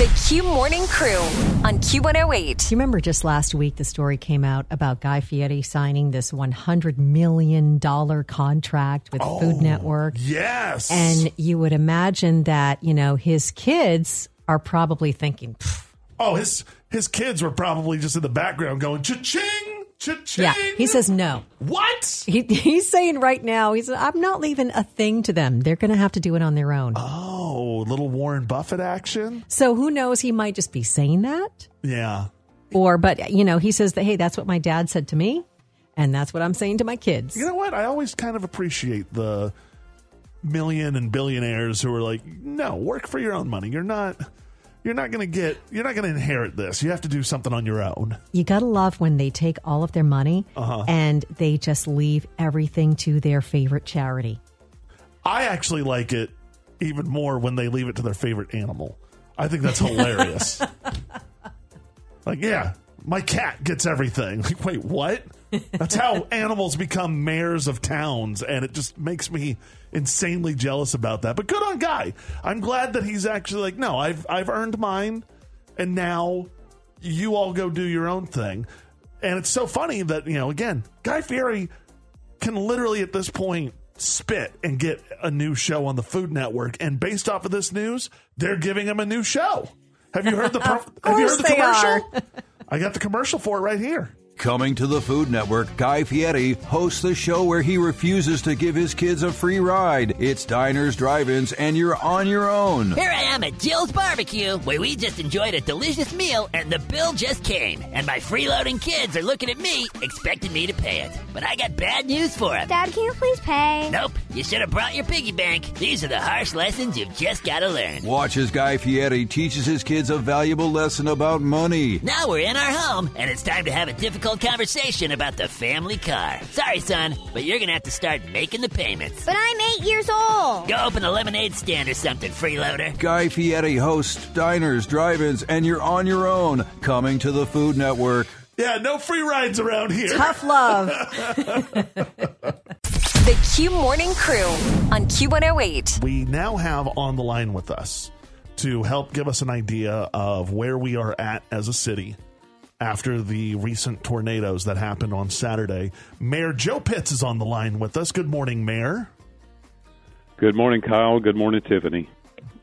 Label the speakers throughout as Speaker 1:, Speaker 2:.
Speaker 1: The Q Morning Crew on Q108.
Speaker 2: You remember just last week the story came out about Guy Fieri signing this $100 million contract with oh, Food Network.
Speaker 3: Yes.
Speaker 2: And you would imagine that, you know, his kids are probably thinking, "Pff,
Speaker 3: oh, his his kids were probably just in the background going cha-ching, cha-ching.
Speaker 2: yeah. He says no.
Speaker 3: what?
Speaker 2: He, he's saying right now, he's I'm not leaving a thing to them. They're going to have to do it on their own.
Speaker 3: Oh, little Warren Buffett action.
Speaker 2: So who knows? He might just be saying that.
Speaker 3: Yeah.
Speaker 2: Or, but, you know, he says that, hey, that's what my dad said to me. And that's what I'm saying to my kids.
Speaker 3: You know what? I always kind of appreciate the million and billionaires who are like, no, work for your own money. You're not. You're not going to get. You're not going to inherit this. You have to do something on your own.
Speaker 2: You gotta love when they take all of their money
Speaker 3: Uh-huh.
Speaker 2: and they just leave everything to their favorite charity.
Speaker 3: I actually like it even more when they leave it to their favorite animal. I think that's hilarious. like, yeah, my cat gets everything. Like, wait, what? That's how animals become mayors of towns, and it just makes me insanely jealous about that. But good on Guy. I'm glad that he's actually like, no, I've I've earned mine, and now you all go do your own thing. And it's so funny that you know, again, Guy Fieri can literally at this point spit and get a new show on the Food Network. And based off of this news, they're giving him a new show. Have you heard the pro- Have you heard the commercial? I got the commercial for it right here.
Speaker 4: Coming to the Food Network, Guy Fieri hosts the show where he refuses to give his kids a free ride. It's diners, drive-ins, and you're on your own.
Speaker 5: Here I am at Jill's Barbecue, where we just enjoyed a delicious meal and the bill just came. And my freeloading kids are looking at me, expecting me to pay it. But I got bad news for them.
Speaker 6: Dad, can you please pay?
Speaker 5: Nope, you should have brought your piggy bank. These are the harsh lessons you've just got to learn.
Speaker 4: Watch as Guy Fieri teaches his kids a valuable lesson about money.
Speaker 5: Now we're in our home, and it's time to have a difficult conversation about the family car. Sorry, son, but you're gonna have to start making the payments.
Speaker 6: But I'm eight years old.
Speaker 5: Go open a lemonade stand or something, freeloader.
Speaker 4: Guy Fieri hosts diners, drive-ins, and you're on your own. Coming to the Food Network.
Speaker 3: Yeah, no free rides around here.
Speaker 2: Tough love.
Speaker 1: The Q Morning Crew on Q108.
Speaker 3: We now have on the line with us to help give us an idea of where we are at as a city after the recent tornadoes that happened on Saturday. Mayor Joe Pitts is on the line with us. Good morning, Mayor.
Speaker 7: Good morning, Kyle. Good morning, Tiffany.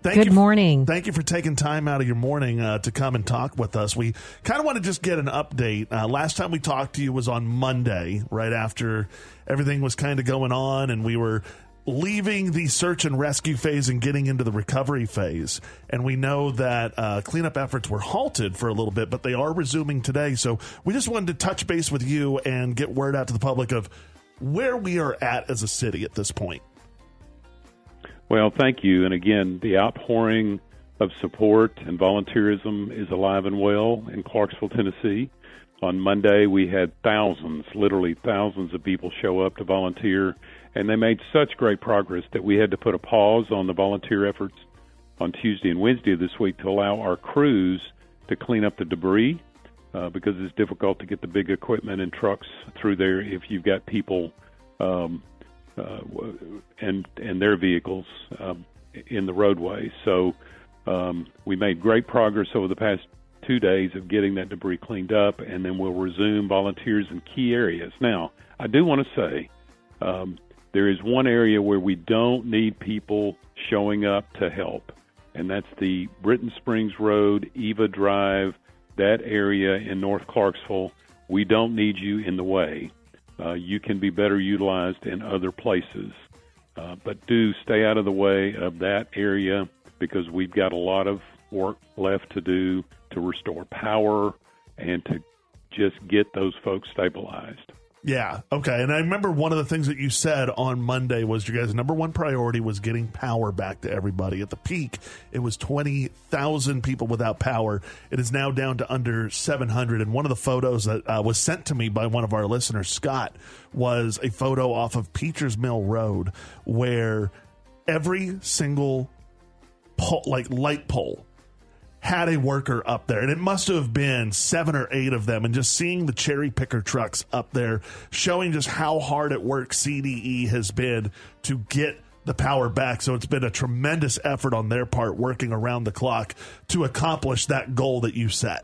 Speaker 3: Thank
Speaker 2: Good
Speaker 3: you for-
Speaker 2: morning.
Speaker 3: Thank you for taking time out of your morning uh, to come and talk with us. We kind of want to just get an update. Uh, last time we talked to you was on Monday, right after everything was kind of going on, and we were leaving the search and rescue phase and getting into the recovery phase. And we know that uh, cleanup efforts were halted for a little bit, but they are resuming today. So we just wanted to touch base with you and get word out to the public of where we are at as a city at this point.
Speaker 7: Well, thank you. And again, the outpouring of support and volunteerism is alive and well in Clarksville, Tennessee. On Monday, we had thousands, literally thousands of people show up to volunteer, and they made such great progress that we had to put a pause on the volunteer efforts on Tuesday and Wednesday of this week to allow our crews to clean up the debris uh, because it's difficult to get the big equipment and trucks through there if you've got people um, uh, and and their vehicles um, in the roadway. So um, we made great progress over the past two days of getting that debris cleaned up, and then we'll resume volunteers in key areas. Now, I do want to say um, there is one area where we don't need people showing up to help, and that's the Britton Springs Road, Eva Drive, that area in North Clarksville. We don't need you in the way. Uh, you can be better utilized in other places. Uh, but do stay out of the way of that area because we've got a lot of work left to do to restore power and to just get those folks stabilized.
Speaker 3: Yeah. Okay. And I remember one of the things that you said on Monday was your guys' number one priority was getting power back to everybody. At the peak, it was 20,000 people without power. It is now down to under 700. And one of the photos that uh, was sent to me by one of our listeners, Scott, was a photo off of Peachers Mill Road where every single pole, like light pole had a worker up there, and it must have been seven or eight of them. And just seeing the cherry picker trucks up there, showing just how hard at work CDE has been to get the power back. So it's been a tremendous effort on their part working around the clock to accomplish that goal that you set.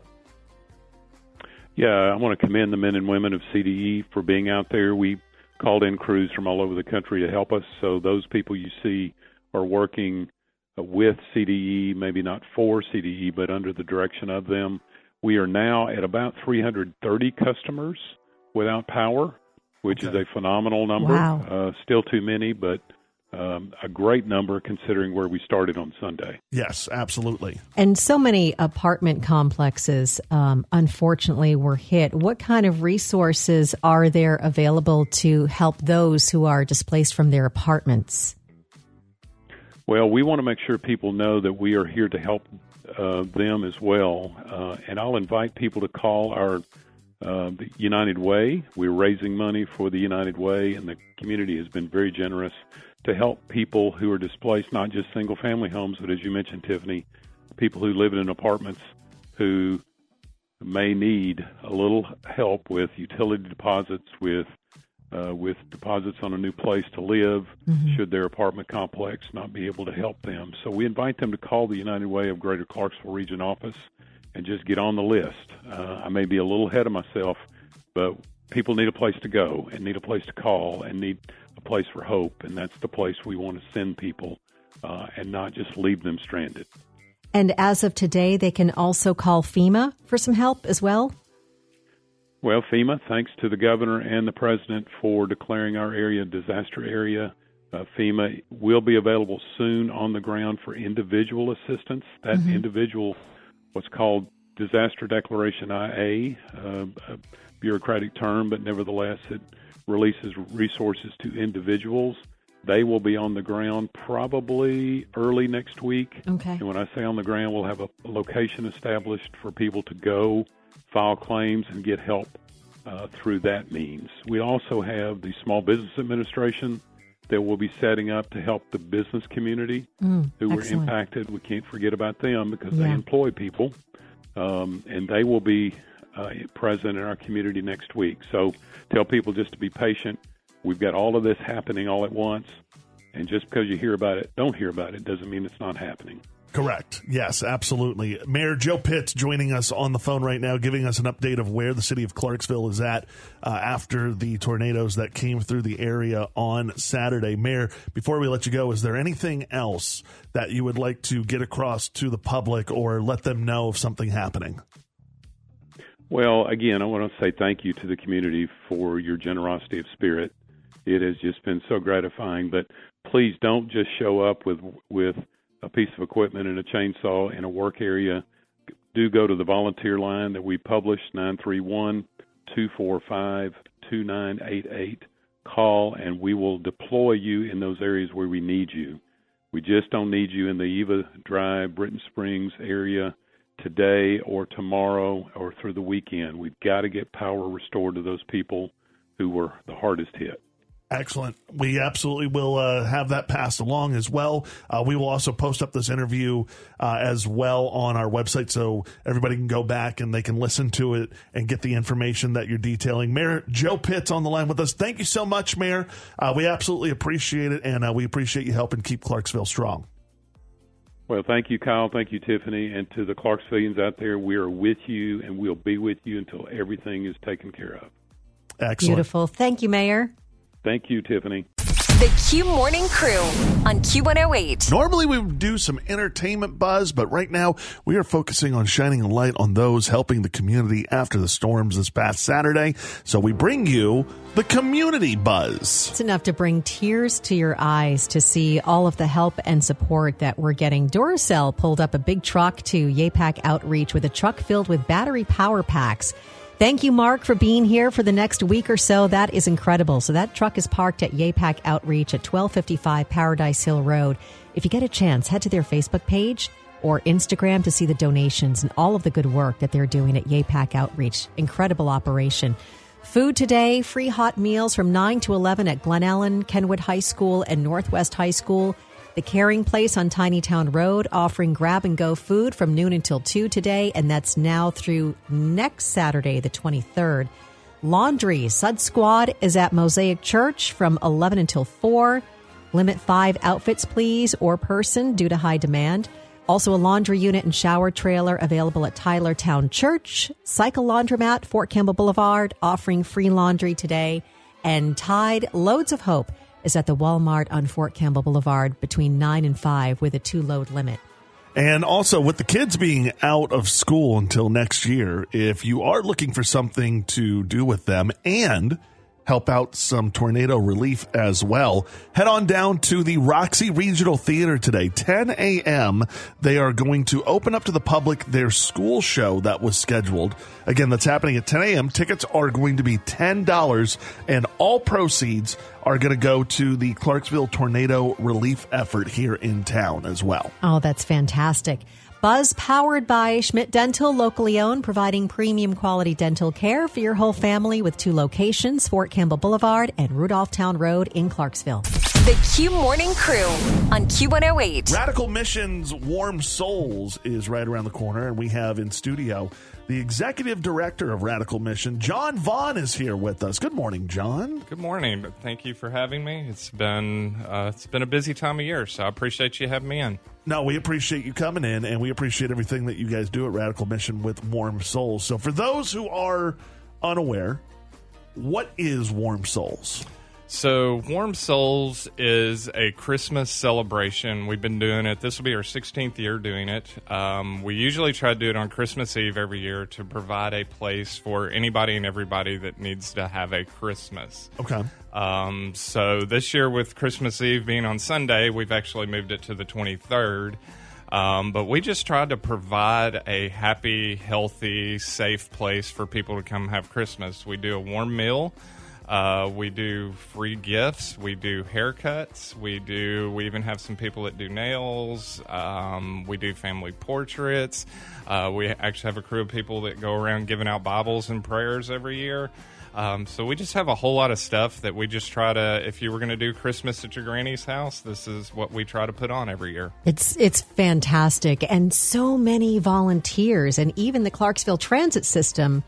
Speaker 7: Yeah, I want to commend the men and women of CDE for being out there. We called in crews from all over the country to help us. So those people you see are working with CDE, maybe not for CDE, but under the direction of them. We are now at about 330 customers without power, which okay. is a phenomenal number.
Speaker 2: Wow.
Speaker 7: Uh, still too many, but um, a great number considering where we started on Sunday.
Speaker 3: Yes, absolutely.
Speaker 2: And so many apartment complexes, um, unfortunately, were hit. What kind of resources are there available to help those who are displaced from their apartments?
Speaker 7: Well, we want to make sure people know that we are here to help uh, them as well. Uh, and I'll invite people to call our uh, United Way. We're raising money for the United Way, and the community has been very generous to help people who are displaced, not just single family homes, but as you mentioned, Tiffany, people who live in apartments who may need a little help with utility deposits, with uh, with deposits on a new place to live, mm-hmm. should their apartment complex not be able to help them. So we invite them to call the United Way of Greater Clarksville Region office and just get on the list. Uh, I may be a little ahead of myself, but people need a place to go and need a place to call and need a place for hope, and that's the place we want to send people uh, and not just leave them stranded.
Speaker 2: And as of today, they can also call FEMA for some help as well?
Speaker 7: Well, FEMA, thanks to the governor and the president for declaring our area a disaster area. Uh, FEMA will be available soon on the ground for individual assistance. That mm-hmm. individual, what's called Disaster Declaration IA, uh, a bureaucratic term, but nevertheless, it releases resources to individuals. They will be on the ground probably early next week.
Speaker 2: Okay.
Speaker 7: And when I say on the ground, we'll have a, a location established for people to go file claims and get help uh, through that means. We also have the Small Business Administration that we'll be setting up to help the business community
Speaker 2: mm,
Speaker 7: who
Speaker 2: excellent.
Speaker 7: were impacted. We can't forget about them because yeah. they employ people, um, and they will be uh, present in our community next week. So tell people just to be patient. We've got all of this happening all at once, and just because you hear about it, don't hear about it, doesn't mean it's not happening.
Speaker 3: Correct. Yes, absolutely. Mayor Joe Pitts joining us on the phone right now, giving us an update of where the city of Clarksville is at uh, after the tornadoes that came through the area on Saturday. Mayor, before we let you go, is there anything else that you would like to get across to the public or let them know of something happening?
Speaker 7: Well, again, I want to say thank you to the community for your generosity of spirit. It has just been so gratifying. But please don't just show up with with a piece of equipment and a chainsaw in a work area. Do go to the volunteer line that we published nine three one two four five two nine eight eight. Call and we will deploy you in those areas where we need you. We just don't need you in the Eva Drive, Britton Springs area today or tomorrow or through the weekend. We've got to get power restored to those people who were the hardest hit.
Speaker 3: Excellent. We absolutely will uh, have that passed along as well. Uh, we will also post up this interview uh, as well on our website so everybody can go back and they can listen to it and get the information that you're detailing. Mayor Joe Pitts on the line with us. Thank you so much, Mayor. Uh, we absolutely appreciate it, and uh, we appreciate you helping keep Clarksville strong.
Speaker 7: Well, thank you, Kyle. Thank you, Tiffany. And to the Clarksvillians out there, we are with you and we'll be with you until everything is taken care of.
Speaker 3: Excellent.
Speaker 2: Beautiful. Thank you, Mayor.
Speaker 7: Thank you, Tiffany.
Speaker 1: The Q Morning Crew on Q108.
Speaker 3: Normally we would do some entertainment buzz, but right now we are focusing on shining a light on those helping the community after the storms this past Saturday. So we bring you the community buzz.
Speaker 2: It's enough to bring tears to your eyes to see all of the help and support that we're getting. Duracell pulled up a big truck to YAPAC Outreach with a truck filled with battery power packs. Thank you, Mark, for being here for the next week or so. That is incredible. So that truck is parked at YAPAC Outreach at 1255 Paradise Hill Road. If you get a chance, head to their Facebook page or Instagram to see the donations and all of the good work that they're doing at YAPAC Outreach. Incredible operation. Food today, free hot meals from 9 to 11 at Glenellen, Kenwood High School, and Northwest High School. The Caring Place on Tinytown Road offering grab and go food from noon until 2 today, and that's now through next Saturday, the 23rd. Laundry, Sud Squad is at Mosaic Church from 11 until 4. Limit five outfits, please, or person due to high demand. Also, a laundry unit and shower trailer available at Tyler Town Church, Cycle Laundromat, Fort Campbell Boulevard, offering free laundry today. And Tide Loads of Hope is at the Walmart on Fort Campbell Boulevard between 9 and 5 with a two load limit.
Speaker 3: And also, with the kids being out of school until next year, if you are looking for something to do with them and help out some tornado relief as well. Head on down to the Roxy Regional Theater today, 10 a.m. They are going to open up to the public their school show that was scheduled. Again, that's happening at 10 a.m. Tickets are going to be $10 and all proceeds are going to go to the Clarksville tornado relief effort here in town as well.
Speaker 2: Oh, that's fantastic. Buzz powered by Schmidt Dental, locally owned, providing premium quality dental care for your whole family with two locations, Fort Campbell Boulevard and Rudolphtown Road in Clarksville.
Speaker 1: The Q Morning Crew on Q108.
Speaker 3: Radical Mission's Warm Souls is right around the corner, and we have in studio the executive director of Radical Mission, Jon Vaughn, is here with us. Good morning, Jon.
Speaker 8: Good morning. Thank you for having me. It's been uh, it's been a busy time of year, so I appreciate you having me in.
Speaker 3: No, we appreciate you coming in, and we appreciate everything that you guys do at Radical Mission with Warm Souls. So, for those who are unaware, what is Warm Souls?
Speaker 8: So, Warm Souls is a Christmas celebration. We've been doing it. This will be our 16th year doing it. Um, we usually try to do it on Christmas Eve every year to provide a place for anybody and everybody that needs to have a Christmas.
Speaker 3: Okay.
Speaker 8: Um, so, this year, with Christmas Eve being on Sunday, we've actually moved it to the 23rd. Um, but we just tried to provide a happy, healthy, safe place for people to come have Christmas. We do a warm meal. Uh, we do free gifts. We do haircuts. We do. We even have some people that do nails. Um, we do family portraits. Uh, we actually have a crew of people that go around giving out Bibles and prayers every year. Um, so we just have a whole lot of stuff that we just try to. If you were going to do Christmas at your granny's house, this is what we try to put on every year.
Speaker 2: It's it's fantastic, and so many volunteers, and even the Clarksville Transit System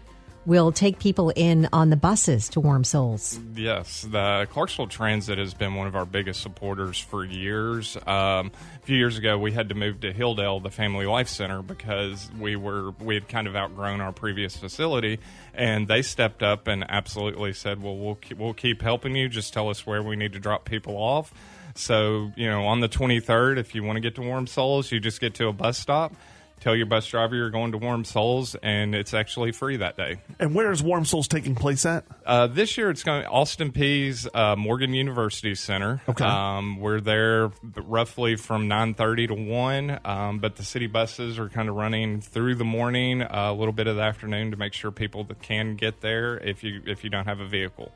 Speaker 2: will take people in on the buses to Warm Souls.
Speaker 8: Yes, the Clarksville Transit has been one of our biggest supporters for years. Um, a few years ago, we had to move to Hilldale, the Family Life Center, because we were we had kind of outgrown our previous facility, and they stepped up and absolutely said, "Well, we'll keep, we'll keep helping you. Just tell us where we need to drop people off." So, you know, on the 23rd, if you want to get to Warm Souls, you just get to a bus stop tell your bus driver you're going to Warm Souls, and it's actually free that day.
Speaker 3: And where is Warm Souls taking place at?
Speaker 8: Uh, this year, it's going to Austin Peay's uh, Morgan University Center.
Speaker 3: Okay,
Speaker 8: um, we're there roughly from nine thirty to one, um, but the city buses are kind of running through the morning, uh, a little bit of the afternoon to make sure people that can get there if you if you don't have a vehicle.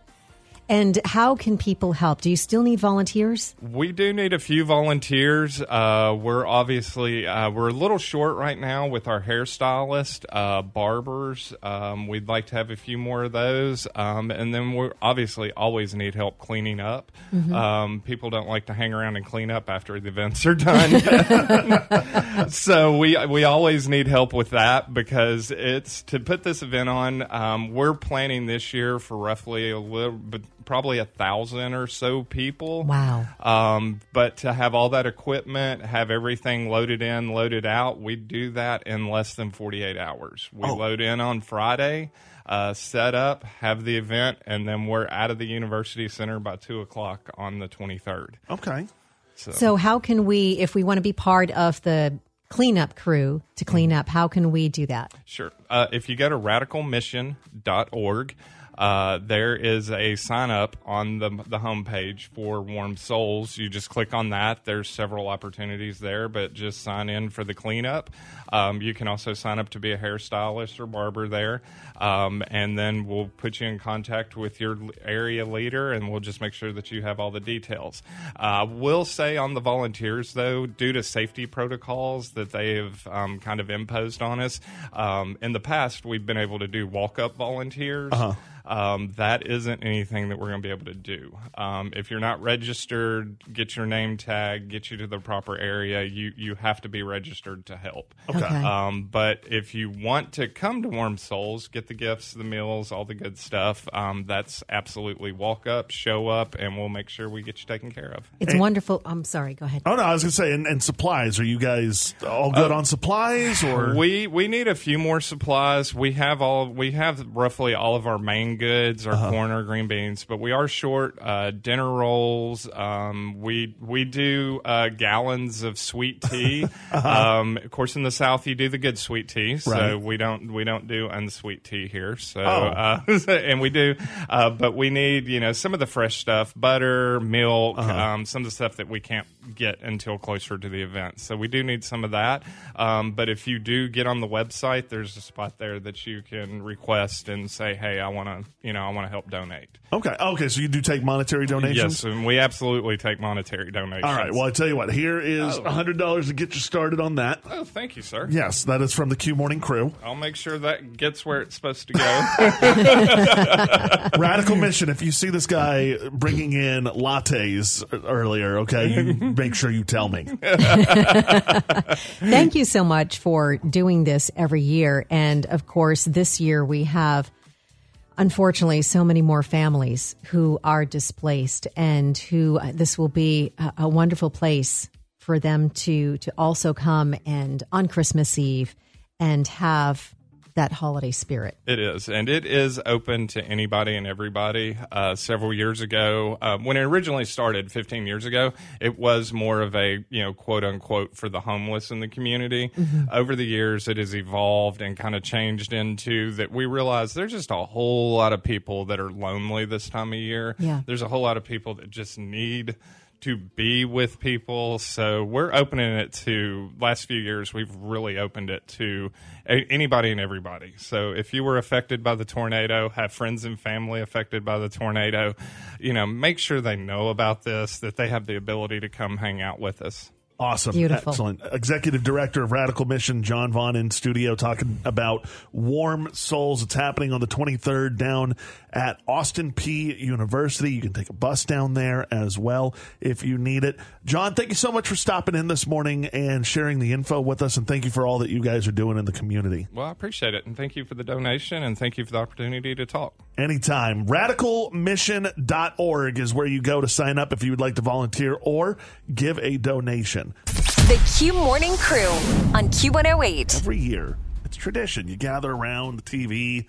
Speaker 2: And how can people help? Do you still need volunteers?
Speaker 8: We do need a few volunteers. Uh, we're obviously uh, we're a little short right now with our hairstylist, uh, barbers. Um, we'd like to have a few more of those, um, and then we obviously always need help cleaning up. Mm-hmm. Um, people don't like to hang around and clean up after the events are done, so we we always need help with that because it's to put this event on. Um, we're planning this year for roughly a little bit probably a thousand or so people.
Speaker 2: Wow.
Speaker 8: Um, but to have all that equipment, have everything loaded in, loaded out, we do that in less than 48 hours. We oh. load in on Friday, uh, set up, have the event, and then we're out of the University Center by 2 o'clock on the 23rd.
Speaker 3: Okay.
Speaker 2: So, so how can we, if we want to be part of the cleanup crew to clean up, how can we do that?
Speaker 8: Sure. Uh, if you go to radicalmission.org, uh, there is a sign up on the the homepage for Warm Souls. You just click on that. There's several opportunities there, but just sign in for the cleanup. Um, you can also sign up to be a hairstylist or barber there, um, and then we'll put you in contact with your area leader, and we'll just make sure that you have all the details. I uh, will say on the volunteers though, due to safety protocols that they have um, kind of imposed on us, um, in the past we've been able to do walk up volunteers.
Speaker 3: Uh-huh
Speaker 8: um, that isn't anything that we're going to be able to do. Um, if you're not registered, get your name tag, get you to the proper area. You you have to be registered to help.
Speaker 3: Okay.
Speaker 2: Okay.
Speaker 8: Um, but if you want to come to Warm Souls, get the gifts, the meals, all the good stuff, um, that's absolutely walk up, show up, and we'll make sure we get you taken care of.
Speaker 2: It's wonderful. I'm sorry. Go ahead.
Speaker 3: Oh no, I was gonna say, and, and supplies. Are you guys all good on supplies, or
Speaker 8: We we need a few more supplies. We have all we have roughly all of our main goods, or
Speaker 3: Uh-huh.
Speaker 8: corn, or green beans, but we are short uh, dinner rolls. Um, we we do uh, gallons of sweet tea. um, of course, in the South, you do the good sweet tea, so
Speaker 3: Uh-huh. Right.
Speaker 8: we don't we don't do unsweet tea here. So
Speaker 3: Oh.
Speaker 8: uh, and we do, uh, but we need you know some of the fresh stuff, butter, milk,
Speaker 3: Uh-huh.
Speaker 8: um, some of the stuff that we can't get until closer to the event. So we do need some of that. Um, but if you do get on the website, there's a spot there that you can request and say, "Hey, I want to, you know, I want to help donate."
Speaker 3: okay, okay? So you do take monetary donations.
Speaker 8: Yes, and we absolutely take monetary donations.
Speaker 3: All right. Well, I tell you what. Here is oh. a hundred dollars to get you started on that.
Speaker 8: oh, thank you, sir.
Speaker 3: Yes, that is from the Q Morning Crew.
Speaker 8: I'll make sure that gets where it's supposed to go.
Speaker 3: Radical Mission. If you see this guy bringing in lattes earlier, okay, you make sure you tell me.
Speaker 2: Thank you so much for doing this every year. And of course, this year we have, unfortunately, so many more families who are displaced and who uh, this will be a, a wonderful place for them to, to also come and on Christmas Eve and have that holiday spirit.
Speaker 8: It is, and it is open to anybody and everybody. Uh, several years ago, uh, when it originally started, 15 years ago, it was more of a you know quote unquote for the homeless in the community. Over the years, it has evolved and kind of changed into that. We realize there's just a whole lot of people that are lonely this time of year.
Speaker 2: Yeah.
Speaker 8: there's a whole lot of people that just need to be with people. So we're opening it to last few years. We've really opened it to a- anybody and everybody. So if you were affected by the tornado, have friends and family affected by the tornado, you know, make sure they know about this, that they have the ability to come hang out with us.
Speaker 3: Awesome.
Speaker 2: Beautiful.
Speaker 3: Excellent. Executive Director of Radical Mission, Jon Vaughn, in studio talking about Warm Souls. It's happening on the 23rd down at Austin Peay University. You can take a bus down there as well if you need it. Jon, thank you so much for stopping in this morning and sharing the info with us. And thank you for all that you guys are doing in the community.
Speaker 8: Well, I appreciate it. And thank you for the donation and thank you for the opportunity to talk.
Speaker 3: Anytime. Radicalmission.org is where you go to sign up if you would like to volunteer or give a donation.
Speaker 1: The Q Morning Crew on Q108.
Speaker 3: every year. It's tradition. You gather around the TV,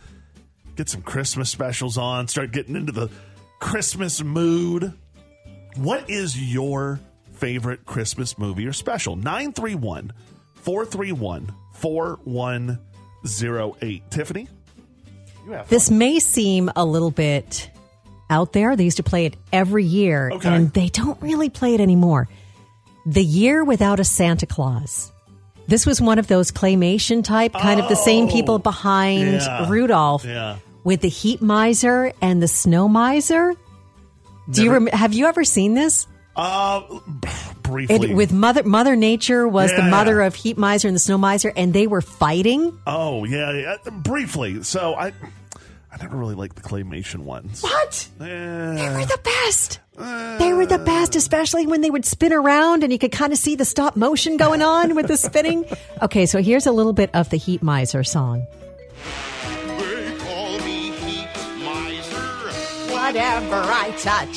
Speaker 3: get some Christmas specials on, start getting into the Christmas mood. What is your favorite Christmas movie or special? 931 431 4108. Tiffany? You have
Speaker 2: This may seem a little bit out there. They used to play it every year,
Speaker 3: Okay.
Speaker 2: and they don't really play it anymore. The Year Without a Santa Claus. This was one of those claymation type, kind of the same people behind
Speaker 3: Yeah.
Speaker 2: Rudolph
Speaker 3: Yeah.
Speaker 2: with the heat miser and the snow miser. Do you rem- have you ever seen this?
Speaker 3: Uh, briefly.
Speaker 2: It, with Mother Mother Nature was the
Speaker 3: Yeah.
Speaker 2: mother of heat miser and the snow miser, and they were fighting.
Speaker 3: oh, yeah, yeah. Briefly. So I. I never really liked the claymation ones.
Speaker 2: What?
Speaker 3: Eh,
Speaker 2: They were the best. They were the best, especially when they would spin around and you could kind of see the stop motion going on with the spinning. Okay, so here's a little bit of the Heat Miser song.
Speaker 9: They call me Heat Miser.
Speaker 2: Whatever I touch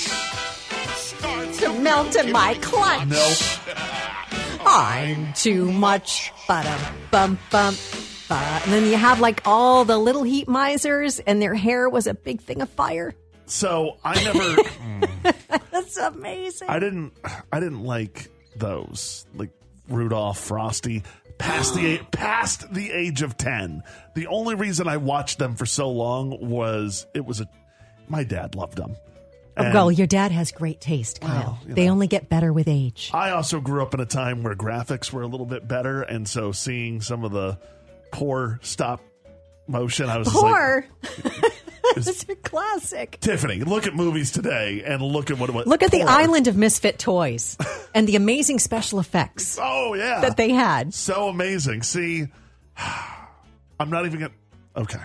Speaker 9: Starts
Speaker 2: to melt in my clutch.
Speaker 3: no.
Speaker 2: I'm too much. Ba-dum, bum. And then you have like all the little heat misers, and their hair was a big thing of fire.
Speaker 3: So I never.
Speaker 2: That's amazing.
Speaker 3: I didn't I didn't like those like Rudolph Frosty past the past the age of 10. The only reason I watched them for so long was it was a my dad loved them. Oh, and
Speaker 2: well, your dad has great taste, Kyle.
Speaker 3: Well, you
Speaker 2: they
Speaker 3: know.
Speaker 2: only get better with age.
Speaker 3: I also grew up in a time where graphics were a little bit better and so seeing some of the poor stop motion I was just like
Speaker 2: Poor. It's a classic.
Speaker 3: Tiffany, look at movies today and look at what it was.
Speaker 2: Look at the island of misfit toys and the amazing special effects
Speaker 3: Oh yeah.
Speaker 2: that they had.
Speaker 3: so amazing. See, I'm not even gonna. Okay.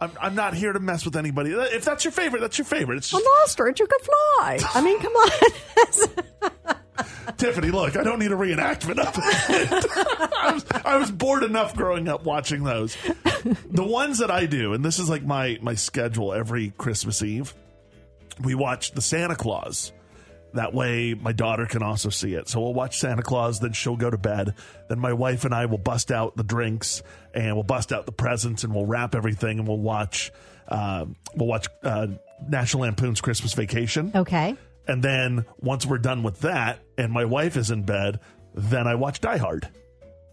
Speaker 3: I'm, I'm not here to mess with anybody. If that's your favorite, that's your favorite. It's just,
Speaker 2: ostrich, you can fly. I mean, come on.
Speaker 3: Tiffany, look, I don't need a reenactment of it. I, was, I was bored enough growing up watching those. The ones that I do, and this is like my, my schedule every Christmas Eve, we watch the Santa Claus. That way, my daughter can also see it. So we'll watch Santa Claus, then she'll go to bed. Then my wife and I will bust out the drinks and we'll bust out the presents and we'll wrap everything and we'll watch. Uh, we'll watch uh, National Lampoon's Christmas Vacation.
Speaker 2: Okay.
Speaker 3: And then once we're done with that and my wife is in bed, then I watch Die Hard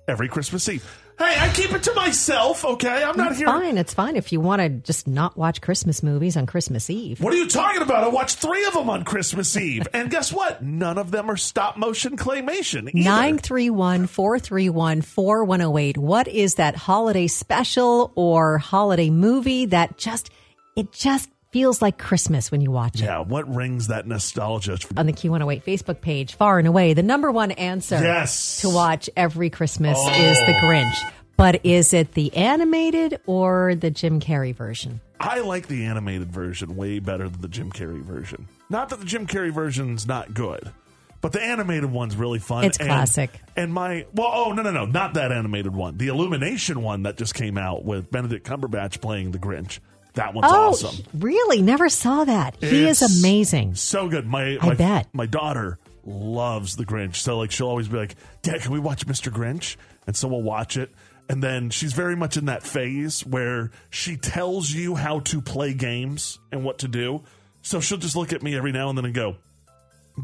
Speaker 3: every Christmas Eve. Hey, I keep it to myself, okay? I'm not
Speaker 2: It's
Speaker 3: here.
Speaker 2: fine. It's fine if you want to just not watch Christmas movies on Christmas Eve.
Speaker 3: What are you talking about? I watched three of them on Christmas Eve. and guess what? None of them are stop motion claymation. Either.
Speaker 2: 931 431 4108. What is that holiday special or holiday movie that just, it just feels like Christmas when you watch it?
Speaker 3: Yeah, what rings that nostalgia?
Speaker 2: On the Q108 Facebook page, far and away, the number one answer
Speaker 3: Yes.
Speaker 2: to watch every Christmas is The oh. Grinch. But is it the animated or the Jim Carrey version?
Speaker 3: I like the animated version way better than the Jim Carrey version. Not that the Jim Carrey version's not good, but the animated one's really fun.
Speaker 2: It's
Speaker 3: And-
Speaker 2: classic.
Speaker 3: And my well, oh no no no, not that animated one. The Illumination one that just came out with Benedict Cumberbatch playing the Grinch. That one's
Speaker 2: oh,
Speaker 3: awesome.
Speaker 2: really? Never saw that. He is amazing.
Speaker 3: So good. My
Speaker 2: I bet.
Speaker 3: my daughter loves the Grinch. So like she'll always be like, "Dad, can we watch Mr. Grinch?" And so we'll watch it. And then she's very much in that phase where she tells you how to play games and what to do. So she'll just look at me every now and then and go,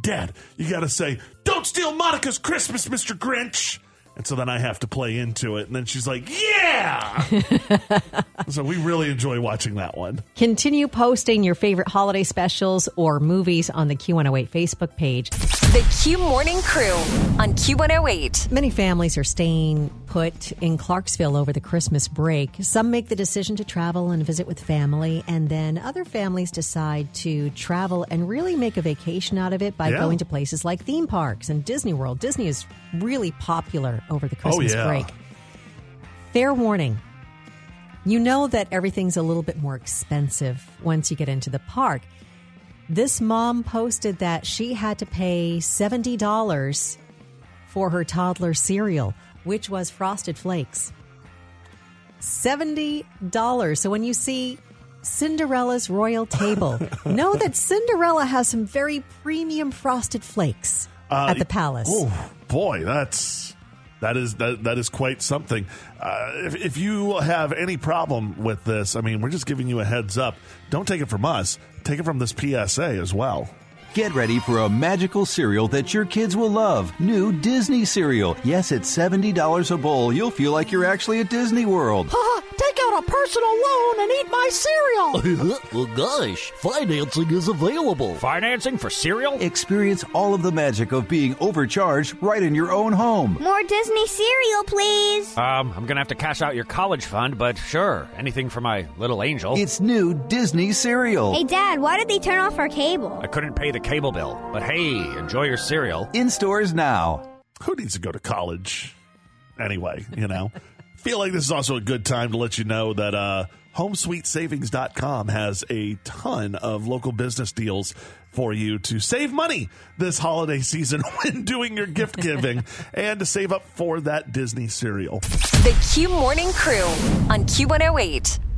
Speaker 3: "Dad, you got to say, "Don't steal Monica's Christmas, Mr. Grinch." And so then I have to play into it. And then she's like, "Yeah." so we really enjoy watching that one.
Speaker 2: Continue posting your favorite holiday specials or movies on the Q108 Facebook page.
Speaker 1: The Q Morning Crew on Q108.
Speaker 2: Many families are staying put in Clarksville over the Christmas break. Some make the decision to travel and visit with family, and then other families decide to travel and really make a vacation out of it by
Speaker 3: Yeah.
Speaker 2: going to places like theme parks and Disney World. Disney is really popular over the oh, Christmas
Speaker 3: Oh, yeah.
Speaker 2: break. Fair warning. You know that everything's a little bit more expensive once you get into the park. This mom posted that she had to pay $70 for her toddler cereal, which was Frosted Flakes. $70. So when you see Cinderella's Royal Table, know that Cinderella has some very premium Frosted Flakes uh, at the palace.
Speaker 3: Oh boy, that's that is that that is quite something. Uh, if, if you have any problem with this, I mean, we're just giving you a heads up. Don't take it from us. Take it from this PSA as well.
Speaker 4: Get ready for a magical cereal that your kids will love. New Disney cereal. Yes, it's $70 a bowl. You'll feel like you're actually at Disney World.
Speaker 10: Take out a personal loan and eat my cereal. well, gosh, financing is available. Financing for cereal?
Speaker 4: Experience all of the magic of being overcharged right in your own home.
Speaker 6: More Disney cereal, please.
Speaker 10: Um, I'm gonna have to cash out your college fund, but sure, anything for my little angel.
Speaker 4: It's new Disney cereal.
Speaker 6: Hey, Dad, why did they turn off our cable?
Speaker 10: I couldn't pay the cable bill, but hey, enjoy your cereal.
Speaker 4: In stores now.
Speaker 3: Who needs to go to college anyway? You know, feel like this is also a good time to let you know that uh, HomeSweetSavings.com has a ton of local business deals for you to save money this holiday season when doing your gift giving and to save up for that Disney cereal.
Speaker 1: The Q Morning Crew on Q108.